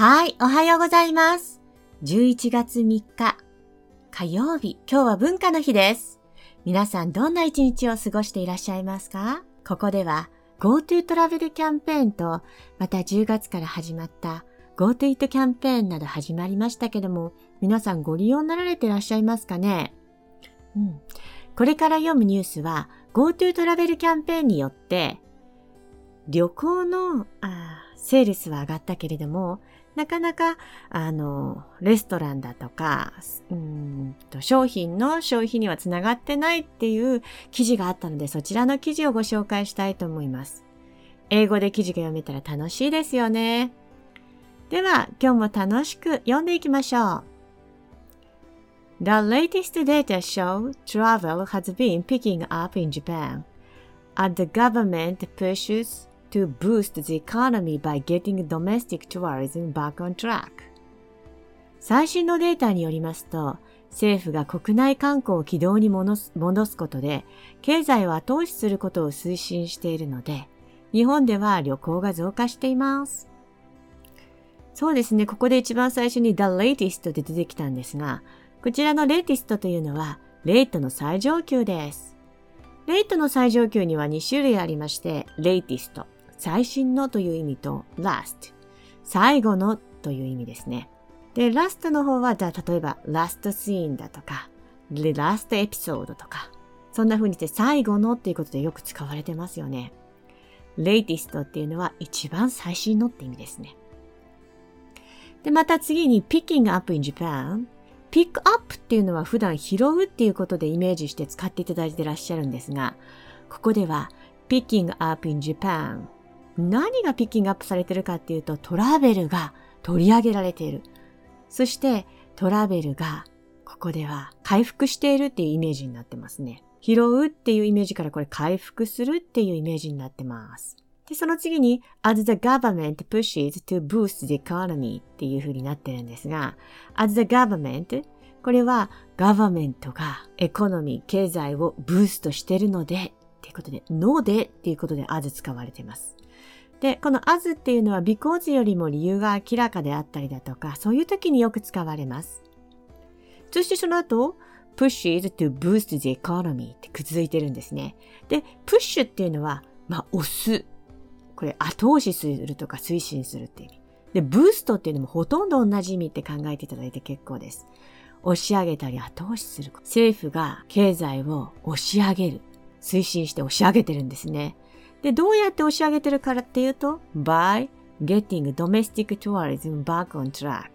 はい、おはようございます。11月3日、火曜日、今日は文化の日です。皆さんどんな一日を過ごしていらっしゃいますか？ここでは GoTo トラベルキャンペーンと、また10月から始まった GoTo Eat キャンペーンなど始まりましたけども、皆さんご利用になられていらっしゃいますかね？うん。これから読むニュースは GoTo トラベルキャンペーンによって旅行のあセールスは上がったけれども、なかなか、あの、レストランだとか、うんと商品の消費にはつながってないっていう記事があったので、そちらの記事をご紹介したいと思います。英語で記事が読めたら楽しいですよね。では、今日も楽しく読んでいきましょう。The latest data show travel has been picking up in Japan as the government pushes to boost the economy by getting domestic tourism back on track. 最新のデータによりますと、政府が国内観光を軌道に戻す戻すことで、経済を後押しすることを推進しているので、日本では旅行が増加しています。そうですね、ここで一番最初に The Latest で出てきたんですが、こちらの Latest というのは、レートの最上級です。レートの最上級には2種類ありまして、Latest、最新のという意味と last、最後のという意味ですね。で、ラストの方は、じゃあ例えば last scene だとか、last episode とか、そんな風にして最後のっていうことでよく使われてますよね。latest っていうのは一番最新のって意味ですね。で、また次に picking up in Japan。pick up っていうのは普段拾うっていうことでイメージして使っていただいていらっしゃるんですが、ここでは picking up in Japan 何がピッキングアップされてるかっていうと、トラベルが取り上げられている。そして、トラベルが、ここでは回復しているっていうイメージになってますね。拾うっていうイメージからこれ回復するっていうイメージになってます。で、その次に、as the government pushes to boost the economy っていう風になってるんですが、as the government これは government がエコノミー、経済をブーストしてるので、っていうことで、のでっていうことで as 使われています。で、この as っていうのは because よりも理由が明らかであったりだとか、そういう時によく使われます。そしてその後、pushes to boost the economy ってくっついてるんですね。で、push っていうのは、まあ、押す。これ、後押しするとか推進するっていう意味。で、ブーストっていうのもほとんど同じ意味って考えていただいて結構です。押し上げたり後押しする。政府が経済を押し上げる。推進して押し上げてるんですね。で、どうやって押し上げてるからっていうと、by getting domestic tourism back on track.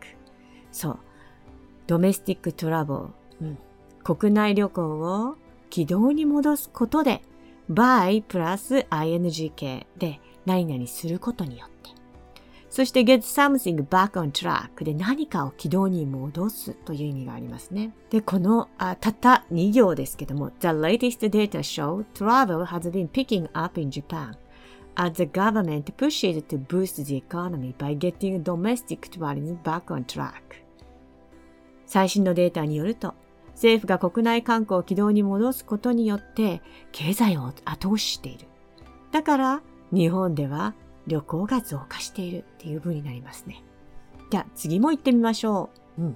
そう。ドメスティックトラブル、うん、国内旅行を軌道に戻すことで、by プラス ing 系で何々することによって。そして get something back on track で何かを軌道に戻すという意味がありますね。で、このあたった2行ですけども、The latest data show travel has been picking up in Japan as the government pushes to boost the economy by getting domestic tourism back on track. 最新のデータによると、政府が国内観光を軌道に戻すことによって経済を後押ししている。だから、日本では旅行が増加しているっていう風になりますね。じゃあ次も行ってみましょう。うん。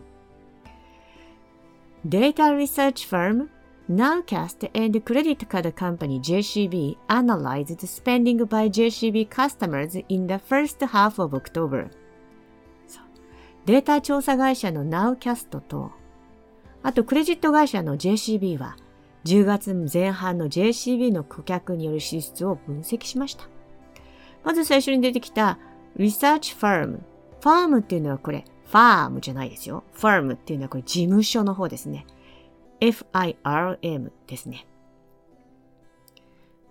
Data Research Firm Nowcast and Credit Card Company JCB analyzed spending by JCB customers in the first half of October. データ調査会社の Nowcast と、あとクレジット会社の JCB は、10月前半の JCB の顧客による支出を分析しました。まず最初に出てきた research firm。ファームっていうのはこれ、ファームじゃないですよ。ファームっていうのはこれ事務所の方ですね。FIRM ですね。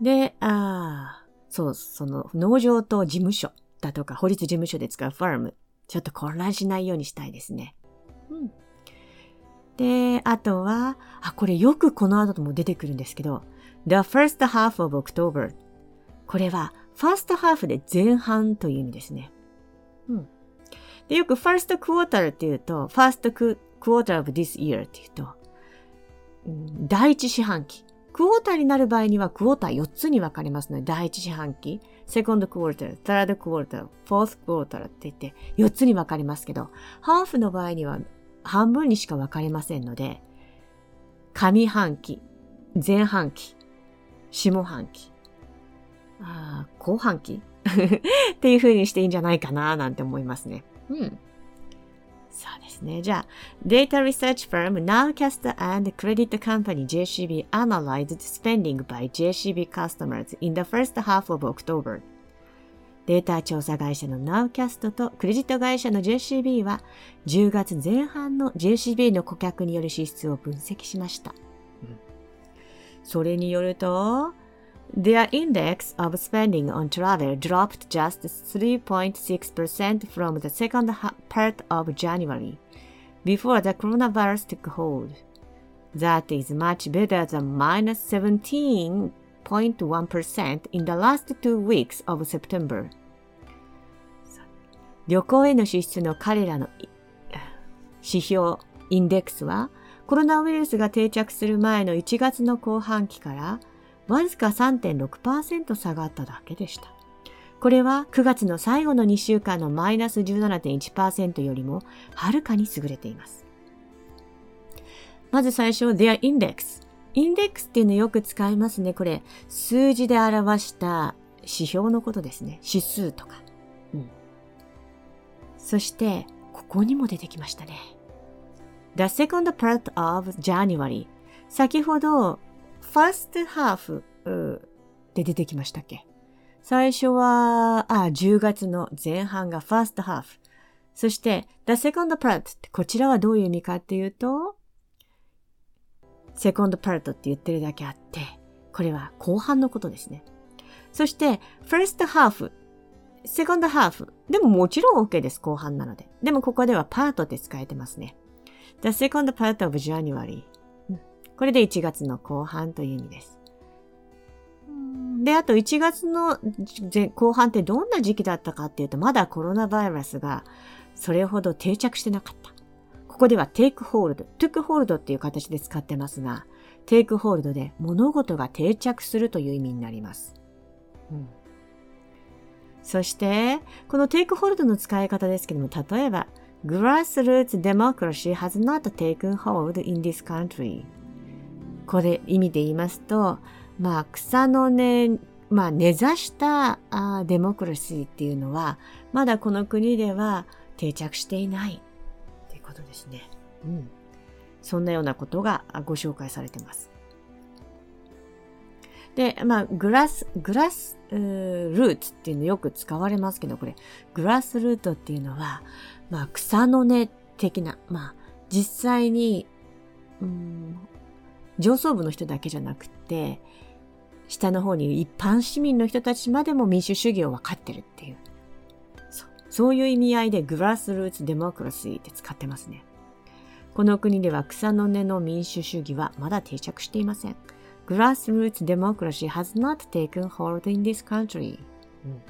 で、ああ、そう、その農場と事務所だとか法律事務所で使うファーム。ちょっと混乱しないようにしたいですね。うん。で、あとは、あ、これよくこの後も出てくるんですけど、The first half of October。これはファーストハーフで前半という意味ですね。うん。で、よく first quarter って言うと、first quarter of this year って言うと、うん、第一四半期。クォーターになる場合にはクォーター4つに分かれますので、第一四半期、セコンドクォーター、サードクォーター、フォースクォーターって言って4つに分かれますけど、ハーフの場合には半分にしか分かれませんので、上半期、前半期、下半期、あ後半期？っていう風にしていいんじゃないかななんて思いますね。うん。そうですね。じゃあ、データリサーチファーム Nowcaster and Credit Company JCB analyzed spending by JCB customers in the first half of October. データ調査会社の Nowcast とクレジット会社の JCB は10月前半の JCB の顧客による支出を分析しました。うん、それによると、Their index of spending on travel dropped just 3.6% from the second part of January, before the coronavirus took hold. That is much better than minus 17.1% in the last two weeks of September. 旅行への支出の彼らの指標、インデックスは、コロナウイルスが定着する前の1月の後半期から わずか3.6%下がっただけでした。これは9月の最後の2週間のマイナス17.1%よりもはるかに優れています。まず最初、their index。インデックスっていうのよく使いますね。これ、数字で表した指標のことですね。指数とか。うん、そして、ここにも出てきましたね。The second part of January。先ほど、first half で出てきましたっけ？最初は、あ、10月の前半が first half。そして、the second part ってこちらはどういう意味かっていうと、second part って言ってるだけあって、これは後半のことですね。そして、first half、second half。でももちろん OK です。後半なので。でもここでは part って使えてますね。the second part of January これで1月の後半という意味です。で、あと1月の後半ってどんな時期だったかっていうと、まだコロナバイラスがそれほど定着してなかった。ここでは take hold, took hold っていう形で使ってますが、take hold で物事が定着するという意味になります。うん、そして、この take hold の使い方ですけども、例えば、grassroots democracy has not taken hold in this country これ意味で言いますと、まあ草の根、まあ根ざしたあデモクラシーっていうのは、まだこの国では定着していないっていうことですね。うん。そんなようなことがご紹介されてます。で、まあ、グラス、グラス、ルーツっていうのよく使われますけど、これ、グラスルートっていうのは、まあ、草の根的な、まあ、実際に、うん、上層部の人だけじゃなくて、下の方に一般市民の人たちまでも民主主義を分かってるっていう。そうそういう意味合いでグラスルーツデモクラシーって使ってますね。この国では草の根の民主主義はまだ定着していません。Grassroots democracy has not taken hold in this country. うん、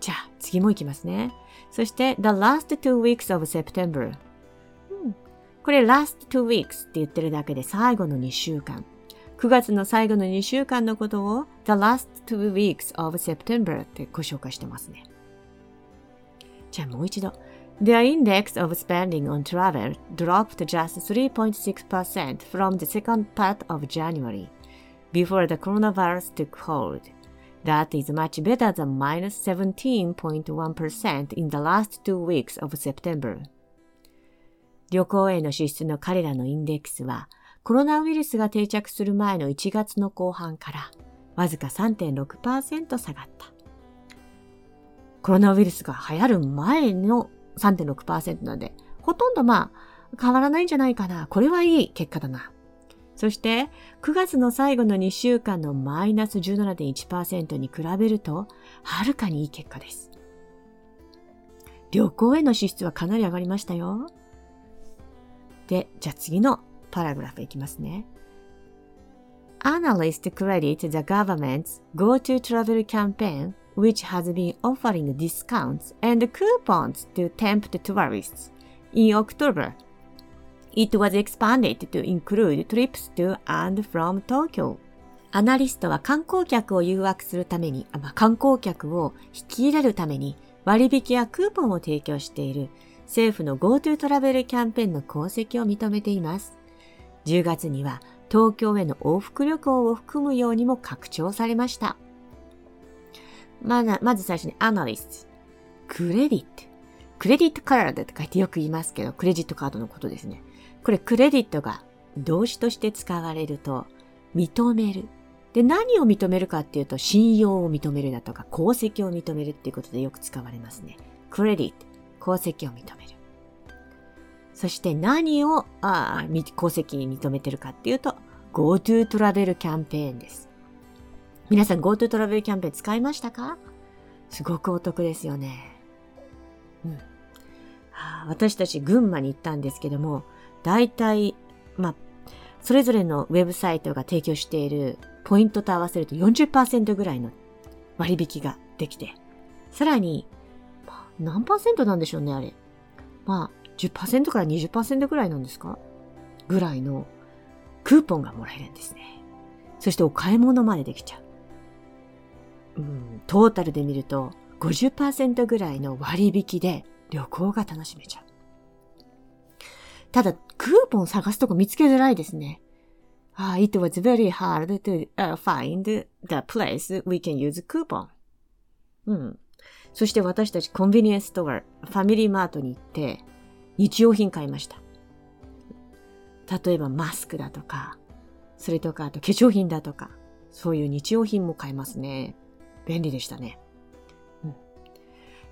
じゃあ、次もいきますね。そして、The last two weeks of September これ last two weeks って言ってるだけで最後の2週間。9月の最後の2週間のことを the last two weeks of September ってご紹介してますね。じゃあもう一度。Their index of spending on travel dropped just 3.6% from the second part of January, before the coronavirus took hold. That is much better than minus 17.1% in the last two weeks of September. 旅行への支出の彼らのインデックスは、コロナウイルスが定着する前の1月の後半から、わずか3.6%下がった。コロナウイルスが流行る前の3.6%なので、ほとんどまあ、変わらないんじゃないかな。これはいい結果だな。そして、9月の最後の2週間のマイナス17.1%に比べると、はるかにいい結果です。旅行への支出はかなり上がりましたよ。で、じゃあ次のパラグラフいきますね。Analysts credit the government's GoTo Travel campaign, which has been offering discounts and coupons to tempt tourists in October. It was expanded to include trips to and from Tokyo. アナリストは観光客を誘惑するために、まあ、観光客を引き入れるために割引やクーポンを提供している政府の GoTo トラベルキャンペーンの功績を認めています。10月には東京への往復旅行を含むようにも拡張されました。まあ、まず最初にアナリスト。クレディット。クレディットカードと書いてよく言いますけど、クレジットカードのことですね。これクレディットが動詞として使われると、認める。で、何を認めるかっていうと、信用を認めるだとか、功績を認めるっていうことでよく使われますね。クレディット。功績を認める。そして何を、あ功績に認めてるかっていうと、GoTo トラベルキャンペーンです。皆さん GoTo トラベルキャンペーン使いましたか？すごくお得ですよね。うん。私たち群馬に行ったんですけども、大体、まあ、それぞれのウェブサイトが提供しているポイントと合わせると40%ぐらいの割引ができて、さらに、何パーセントなんでしょうね、あれ。まあ、10%から20%ぐらいなんですか？ぐらいのクーポンがもらえるんですね。そしてお買い物までできちゃう。うん、トータルで見ると50%ぐらいの割引で旅行が楽しめちゃう。ただ、クーポン探すとこ見つけづらいですね。Ah, it was very hard to、find the place we can use coupon. うん。そして私たちコンビニエンスストア、ファミリーマートに行って、日用品買いました。例えばマスクだとか、それとかあと化粧品だとか、そういう日用品も買えますね。便利でしたね。うん、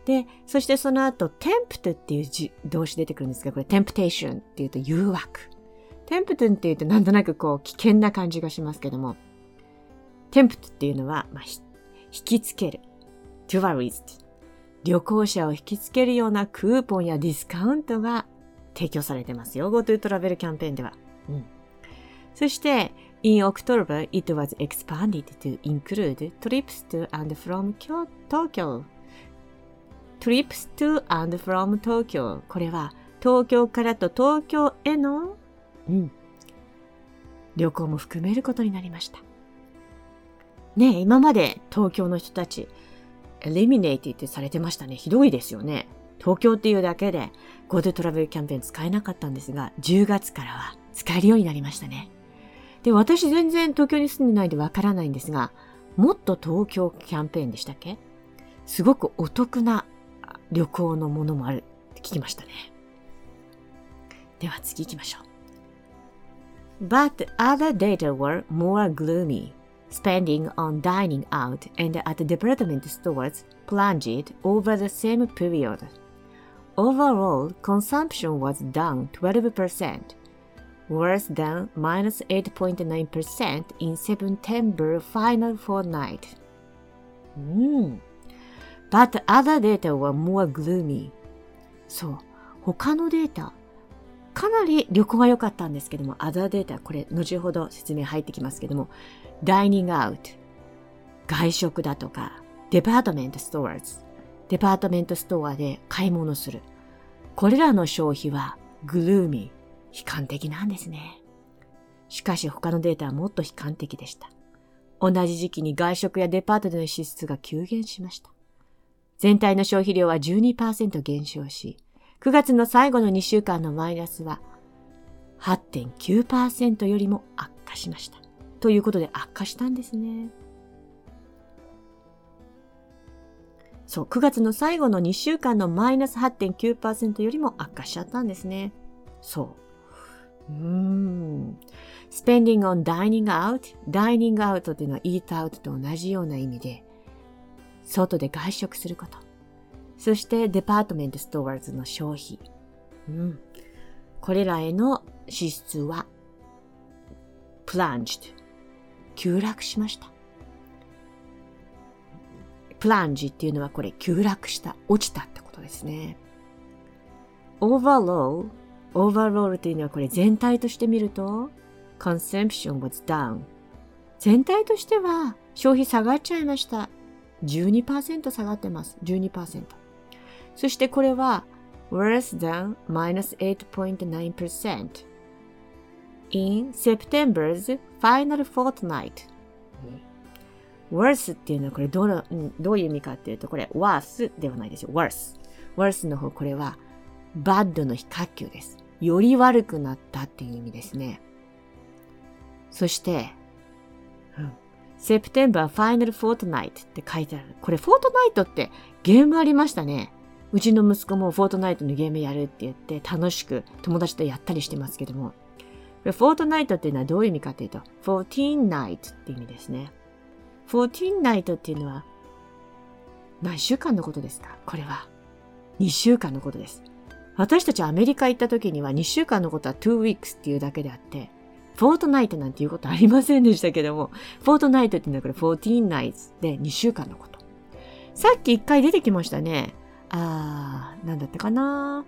で、そしてその後、tempt っていう動詞出てくるんですが、これ temptation っていうと誘惑。temptation っていうとなんとなくこう危険な感じがしますけども、tempt っていうのは、まあ、引きつける。tourist 旅行者を引きつけるようなクーポンやディスカウントが提供されてますよ。GoTo トラベルキャンペーンでは。うん、そして、In October, it was expanded to include trips to and from Tokyo. trips to and from Tokyo. これは東京からと東京への、うん、旅行も含めることになりました。ねえ、今まで東京の人たち、エリミネイティってされてましたね。ひどいですよね。東京っていうだけで GoTo トラベルキャンペーン使えなかったんですが、10月からは使えるようになりましたね。で、私全然東京に住んでないでわからないんですが、もっと東京キャンペーンでしたっけ？すごくお得な旅行のものもあるって聞きましたね。では次行きましょう。But other data were more gloomy. Spending on dining out and at department stores plunged over the same period. Overall, consumption was down 12%, worse than minus 8.9% in September final fortnight. Mm. But other data were more gloomy. そう。他のデータ、かなり旅行は良かったんですけども、other data、これ後ほど説明入ってきますけども、 ダイニングアウト、外食だとか、 department stores、 department store で買い物する。これらの消費は gloomy、悲観的なんですね。しかし他のデータはもっと悲観的でした。同じ時期に外食やデパートでの支出が急減しました。全体の消費量は12%減少し、9月の最後の2週間のマイナスは8.9%よりも悪化しました。ということで悪化したんですね。そう、9月の最後の2週間のマイナス8.9%よりも悪化しちゃったんですね。そう。うーん。spending on dining out, dining out っていうのは eat out と同じような意味で、外で外食すること。そして department stores の消費。うん。これらへの支出は plunged 急落しました。 plunge っていうのはこれ急落した、落ちたってことですね。 overall、overall っていうのはこれ全体として見ると、consumption was down。全体としては消費下がっちゃいました。12%下がってます。12%。そしてこれは worse than minus 8.9% in September's final fortnight. worse っていうのはこれどの、どういう意味かっていうと、これ worse ではないですよ。worse。worse の方、これは bad の非活球です。より悪くなったっていう意味ですね。そして、うん、September Final fortnight って書いてある。これ、フォートナイトってゲームありましたね。うちの息子もフォートナイトのゲームやるって言って楽しく友達とやったりしてますけども。フォートナイトっていうのはどういう意味かっていうと、14 night って意味ですね。14 night っていうのは何週間のことですか？これは。2週間のことです。私たちアメリカ行った時には2週間のことは2 weeks っていうだけであって、フォートナイトなんていうことありませんでしたけども、フォートナイトっていうのはこれ14 nights で2週間のこと。さっき1回出てきましたね。あー、なんだったかな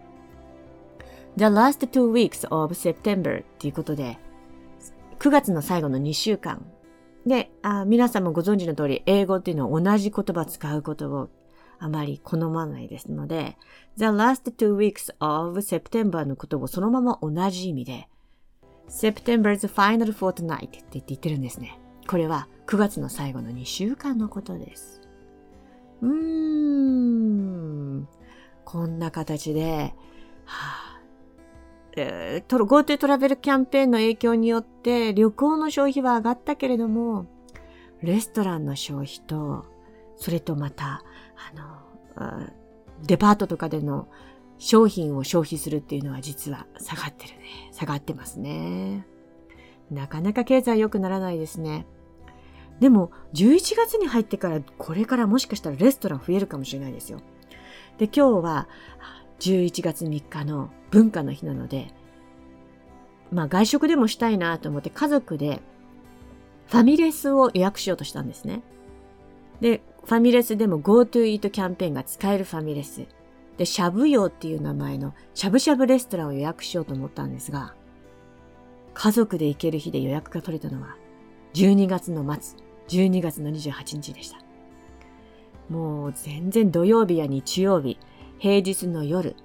The last two weeks of September っていうことで、9月の最後の2週間。で、あ皆さんもご存知の通り、英語っていうのは同じ言葉使うことをあまり好まないですので、The last two weeks of September のことをそのまま同じ意味で、September's final fortnight って言って言ってるんですね。これは9月の最後の2週間のことです。うーん。こんな形で、はあ、えー、GoTo トラベルキャンペーンの影響によって旅行の消費は上がったけれども、レストランの消費と、それとまた、あの、デパートとかでの商品を消費するっていうのは実は下がってるね。下がってますね。なかなか経済良くならないですね。でも、11月に入ってからこれからもしかしたらレストラン増えるかもしれないですよ。で、今日は11月3日の文化の日なので、まあ外食でもしたいなと思って家族でファミレスを予約しようとしたんですね。で、ファミレスでも GoTo Eat キャンペーンが使えるファミレス。で、しゃぶ用っていう名前のしゃぶしゃぶレストランを予約しようと思ったんですが、家族で行ける日で予約が取れたのは12月の末、12月の28日でした。もう全然土曜日や日曜日、平日の夜、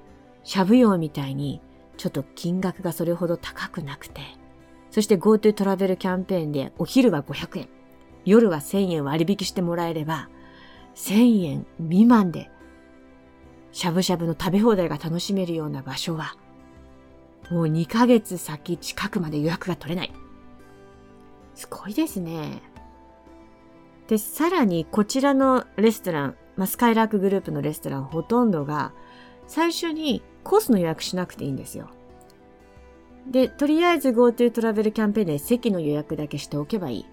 しゃぶ用みたいにちょっと金額がそれほど高くなくて、そして GoTo トラベルキャンペーンでお昼は500円、夜は1000円割引してもらえれば、1000円未満で、しゃぶしゃぶの食べ放題が楽しめるような場所は、もう2ヶ月先近くまで予約が取れない。すごいですね。で、さらにこちらのレストラン、まあ、スカイラークグループのレストランほとんどが、最初にコースの予約しなくていいんですよ。で、とりあえず GoTo トラベルキャンペーンで席の予約だけしておけばいい。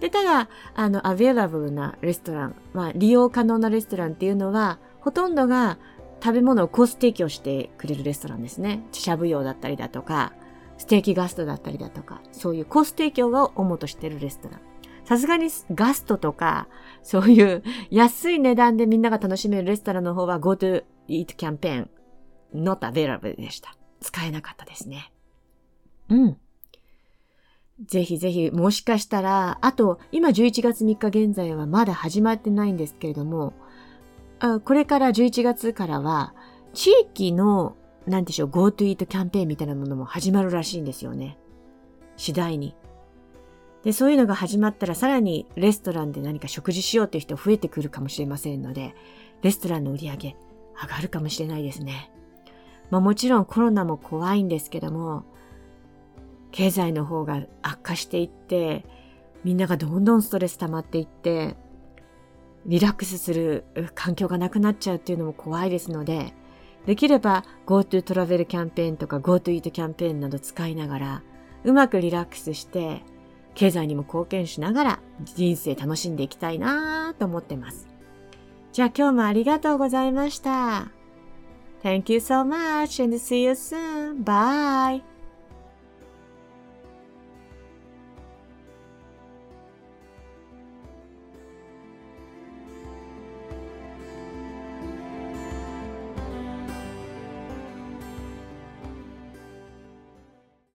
で、ただ、あの、アベラブルなレストラン、まあ、利用可能なレストランっていうのは、ほとんどが食べ物をコース提供してくれるレストランですね。しゃぶ用だったりだとか、ステーキガストだったりだとか、そういうコース提供を主としてるレストラン。さすがにガストとか、そういう安い値段でみんなが楽しめるレストランの方は GoTo Eat キャンペーン not available でした。使えなかったですね。うん。ぜひぜひ、もしかしたら、あと、今11月3日現在はまだ始まってないんですけれども、あこれから11月からは、地域の、なんでしょう、GoTo Eat キャンペーンみたいなものも始まるらしいんですよね。次第に。で、そういうのが始まったらさらにレストランで何か食事しようっていう人増えてくるかもしれませんので、レストランの売り上げ上がるかもしれないですね。まあもちろんコロナも怖いんですけども、経済の方が悪化していって、みんながどんどんストレス溜まっていって、リラックスする環境がなくなっちゃうっていうのも怖いですので、できれば GoTo トラベルキャンペーンとか GoTo Eat キャンペーンなど使いながら、うまくリラックスして、経済にも貢献しながら人生楽しんでいきたいなと思ってます。じゃあ今日もありがとうございました。Thank you so much and see you soon. Bye.